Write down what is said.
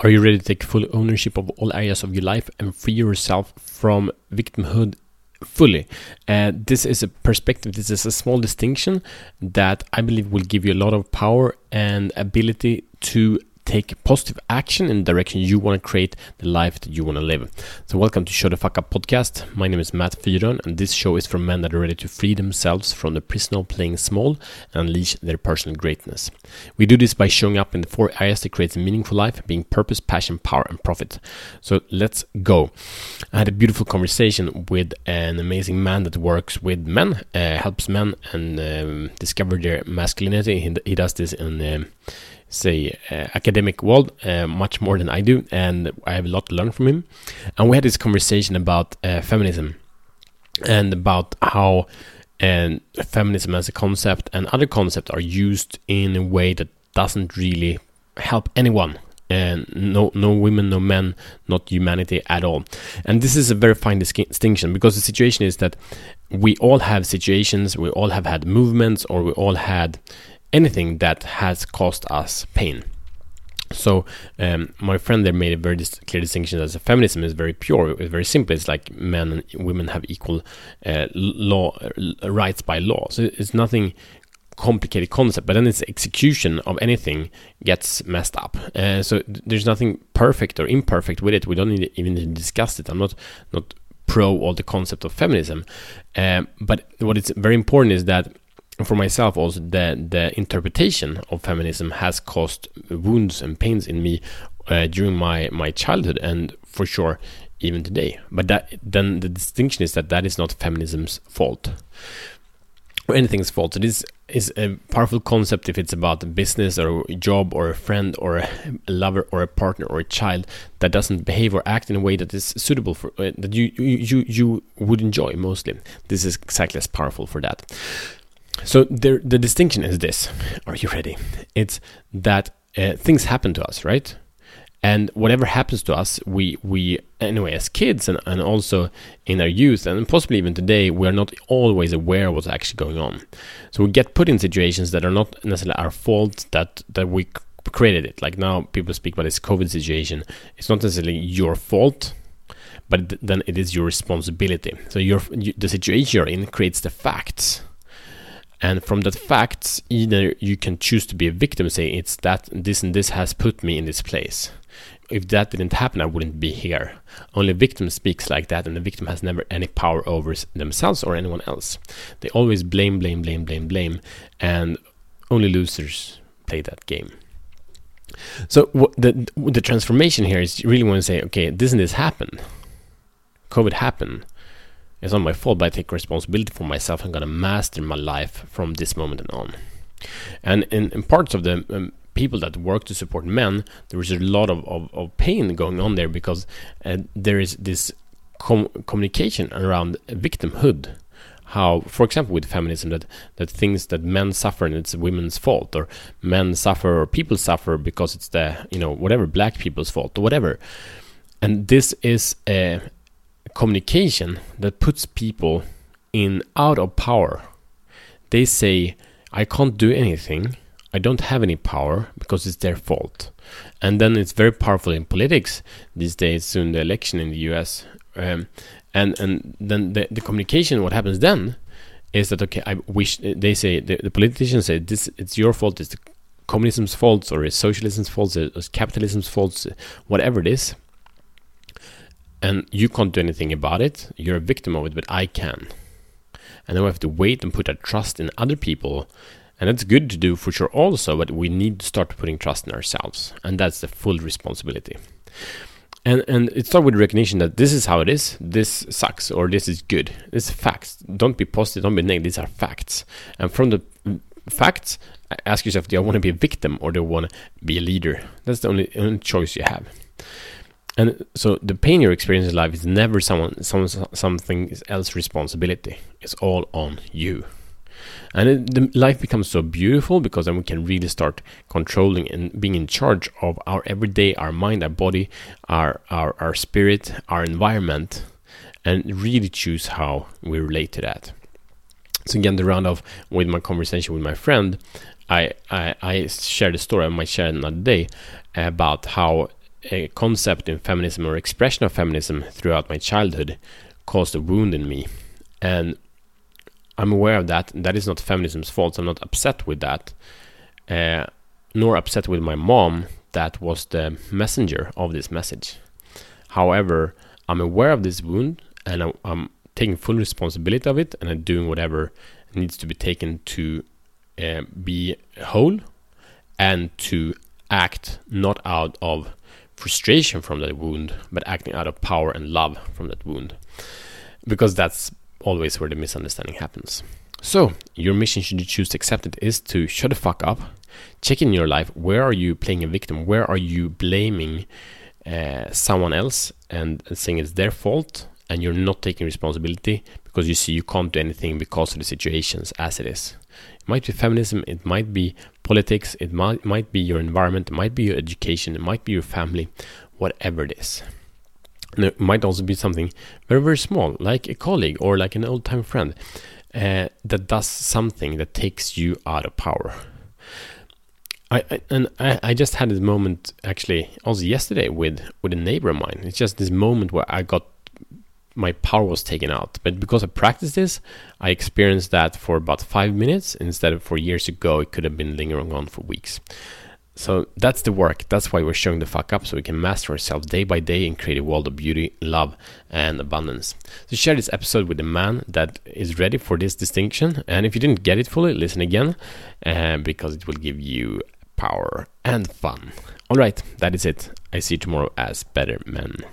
Are you ready to take full ownership of all areas of your life and free yourself from victimhood fully? Uh, this is a perspective, this is a small distinction that I believe will give you a lot of power and ability to take positive action in the direction you want to create the life that you want to live. So, welcome to Show the Fuck Up podcast. My name is Matt Fyron, and this show is for men that are ready to free themselves from the prison of playing small and unleash their personal greatness. We do this by showing up in the four areas that creates a meaningful life, being purpose, passion, power, and profit. So, let's go. I had a beautiful conversation with an amazing man that works with men, uh, helps men and um, discover their masculinity. He, he does this in uh, say uh, academic world uh, much more than I do, and I have a lot to learn from him. And we had this conversation about uh, feminism and about how and feminism as a concept and other concepts are used in a way that doesn't really help anyone and no no women no men not humanity at all and this is a very fine distinction because the situation is that we all have situations we all have had movements or we all had anything that has caused us pain. So um, my friend there made a very dis- clear distinction that feminism is very pure. It's very simple. It's like men and women have equal uh, law uh, rights by law. So it's nothing complicated concept. But then its execution of anything gets messed up. Uh, so th- there's nothing perfect or imperfect with it. We don't need even discuss it. I'm not not pro all the concept of feminism. Um, but what is very important is that for myself also the the interpretation of feminism has caused wounds and pains in me uh, during my my childhood and for sure even today. But that then the distinction is that that is not feminism's fault. Or anything's fault. It is is a powerful concept if it's about a business or a job or a friend or a lover or a partner or a child that doesn't behave or act in a way that is suitable for uh, that you you you would enjoy mostly. This is exactly as powerful for that so there, the distinction is this. Are you ready? It's that uh, things happen to us, right? And whatever happens to us, we we anyway as kids and, and also in our youth and possibly even today, we are not always aware what's actually going on. So we get put in situations that are not necessarily our fault that that we created it. Like now, people speak about this COVID situation. It's not necessarily your fault, but then it is your responsibility. So your you, the situation you're in creates the facts and from that facts either you can choose to be a victim say it's that this and this has put me in this place. If that didn't happen i wouldn't be here. Only victim speaks like that and the victim has never any power over themselves or anyone else. They always blame blame blame blame blame and only losers play that game. So the the transformation here is you really want to say okay this and this happened. covid happened it's not my fault, but I take responsibility for myself. I'm gonna master my life from this moment and on. And in, in parts of the um, people that work to support men, there is a lot of, of, of pain going on there because uh, there is this com- communication around victimhood. How, for example, with feminism, that, that things that men suffer and it's women's fault, or men suffer or people suffer because it's the, you know, whatever, black people's fault or whatever. And this is a, communication that puts people in out of power. They say, I can't do anything. I don't have any power because it's their fault. And then it's very powerful in politics these days, soon the election in the US. Um, and, and then the, the communication, what happens then is that, okay, I wish, they say, the, the politicians say, this, it's your fault, it's the communism's fault, or it's socialism's fault, it's capitalism's fault, whatever it is and you can't do anything about it. You're a victim of it, but I can. And then we have to wait and put that trust in other people. And that's good to do for sure also, but we need to start putting trust in ourselves. And that's the full responsibility. And and it starts with recognition that this is how it is, this sucks, or this is good. This is facts. Don't be positive, don't be negative. These are facts. And from the facts, ask yourself, do I want to be a victim or do I want to be a leader? That's the only, only choice you have. And so the pain you're experiencing in life is never someone, someone something else's responsibility. It's all on you. And it, the life becomes so beautiful because then we can really start controlling and being in charge of our everyday, our mind, our body, our our, our spirit, our environment, and really choose how we relate to that. So again, the round off with my conversation with my friend, I I, I shared a story I might share another day about how a concept in feminism or expression of feminism throughout my childhood caused a wound in me. And I'm aware of that. That is not feminism's fault. I'm not upset with that, uh, nor upset with my mom that was the messenger of this message. However, I'm aware of this wound and I'm, I'm taking full responsibility of it and I'm doing whatever needs to be taken to uh, be whole and to act not out of frustration from that wound, but acting out of power and love from that wound. Because that's always where the misunderstanding happens. So, your mission, should you choose to accept it, is to shut the fuck up, check in your life where are you playing a victim, where are you blaming uh, someone else and, and saying it's their fault, and you're not taking responsibility because you see you can't do anything because of the situations as it is. It might be feminism, it might be politics, it might, might be your environment, it might be your education, it might be your family, whatever it is. And it might also be something very, very small, like a colleague or like an old time friend uh, that does something that takes you out of power. I, I and I, I just had this moment actually also yesterday with with a neighbor of mine. It's just this moment where I got my power was taken out. But because I practiced this, I experienced that for about five minutes instead of for years ago. It could have been lingering on for weeks. So that's the work. That's why we're showing the fuck up so we can master ourselves day by day and create a world of beauty, love, and abundance. So share this episode with a man that is ready for this distinction. And if you didn't get it fully, listen again uh, because it will give you power and fun. All right, that is it. I see you tomorrow as better men.